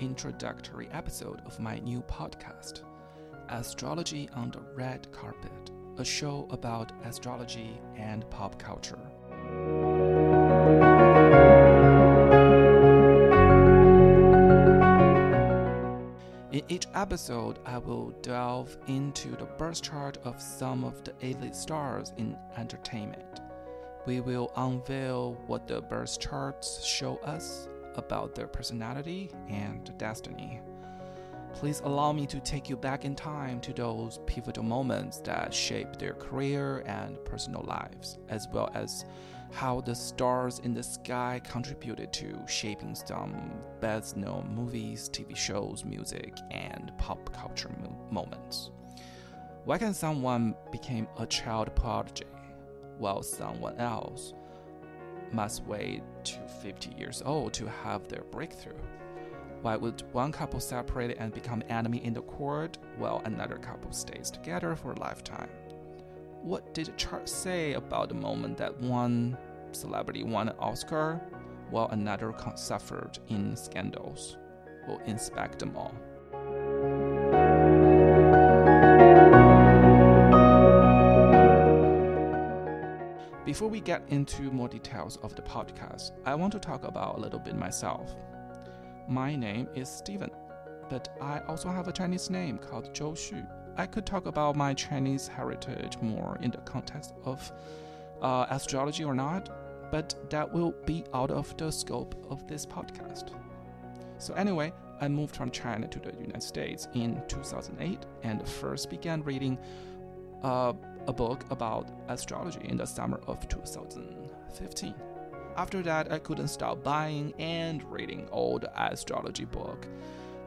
introductory episode of my new podcast, Astrology on the Red Carpet, a show about astrology and pop culture. Each episode, I will delve into the birth chart of some of the A-list stars in entertainment. We will unveil what the birth charts show us about their personality and destiny. Please allow me to take you back in time to those pivotal moments that shaped their career and personal lives, as well as how the stars in the sky contributed to shaping some best known movies, TV shows, music, and pop culture mo- moments. Why can someone become a child prodigy while someone else must wait to 50 years old to have their breakthrough? Why would one couple separate and become enemy in the court while another couple stays together for a lifetime? What did chart say about the moment that one celebrity won an Oscar while another suffered in scandals? We'll inspect them all. Before we get into more details of the podcast, I want to talk about a little bit myself. My name is Steven, but I also have a Chinese name called Zhou Xu. I could talk about my Chinese heritage more in the context of uh, astrology or not, but that will be out of the scope of this podcast. So, anyway, I moved from China to the United States in 2008 and first began reading uh, a book about astrology in the summer of 2015. After that, I couldn't stop buying and reading the astrology book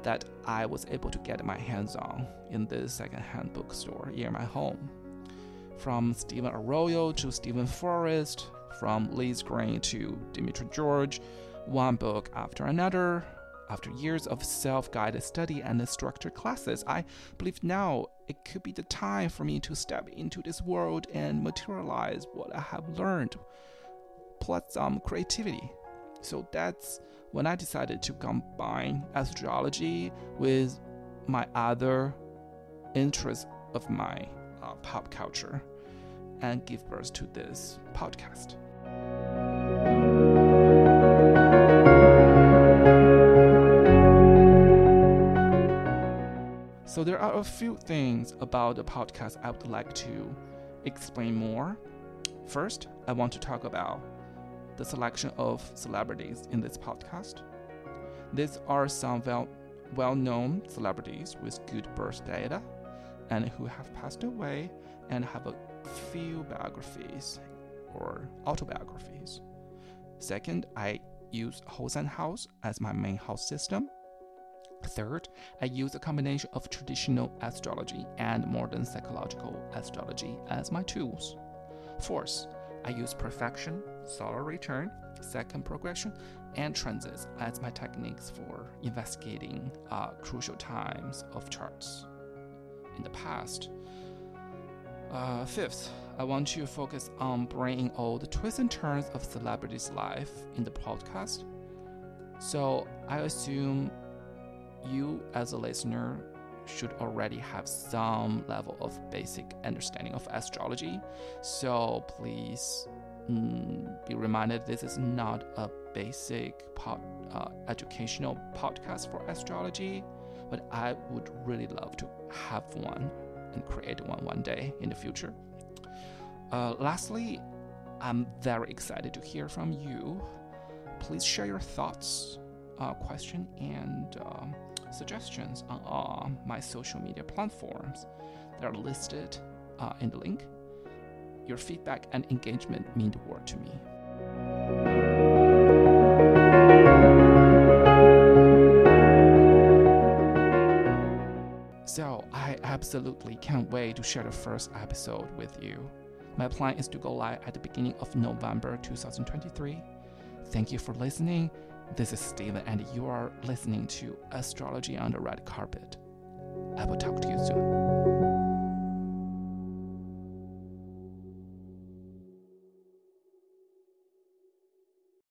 that I was able to get my hands on in this secondhand bookstore near my home. From Stephen Arroyo to Steven Forrest, from Liz Greene to Demetra George, one book after another. After years of self guided study and structured classes, I believe now it could be the time for me to step into this world and materialize what I have learned, plus some creativity. So that's when I decided to combine astrology with my other interests of my uh, pop culture and give birth to this podcast. So, there are a few things about the podcast I would like to explain more. First, I want to talk about the selection of celebrities in this podcast. These are some well, well-known celebrities with good birth data and who have passed away and have a few biographies or autobiographies. Second, I use Whole Sign House as my main house system. Third, I use a combination of traditional astrology and modern psychological astrology as my tools. Fourth, I use profection, solar return, second progression, and transits as my techniques for investigating uh, crucial times of charts in the past. Uh, fifth, I want to focus on bringing all the twists and turns of celebrities' life in the podcast. So I assume you, as a listener, should already have some level of basic understanding of astrology. So please mm, be reminded this is not a basic pod, uh, educational podcast for astrology, but I would really love to have one and create one one day in the future. Uh, lastly, I'm very excited to hear from you. Please share your thoughts, uh, question, and um, suggestions on uh, my social media platforms that are listed uh, in the link. Your feedback and engagement mean the world to me. So, I absolutely can't wait to share the first episode with you. My plan is to go live at the beginning of November 2023. Thank you for listening. This is Steven, and you are listening to Astrology on the Red Carpet. I will talk to you soon.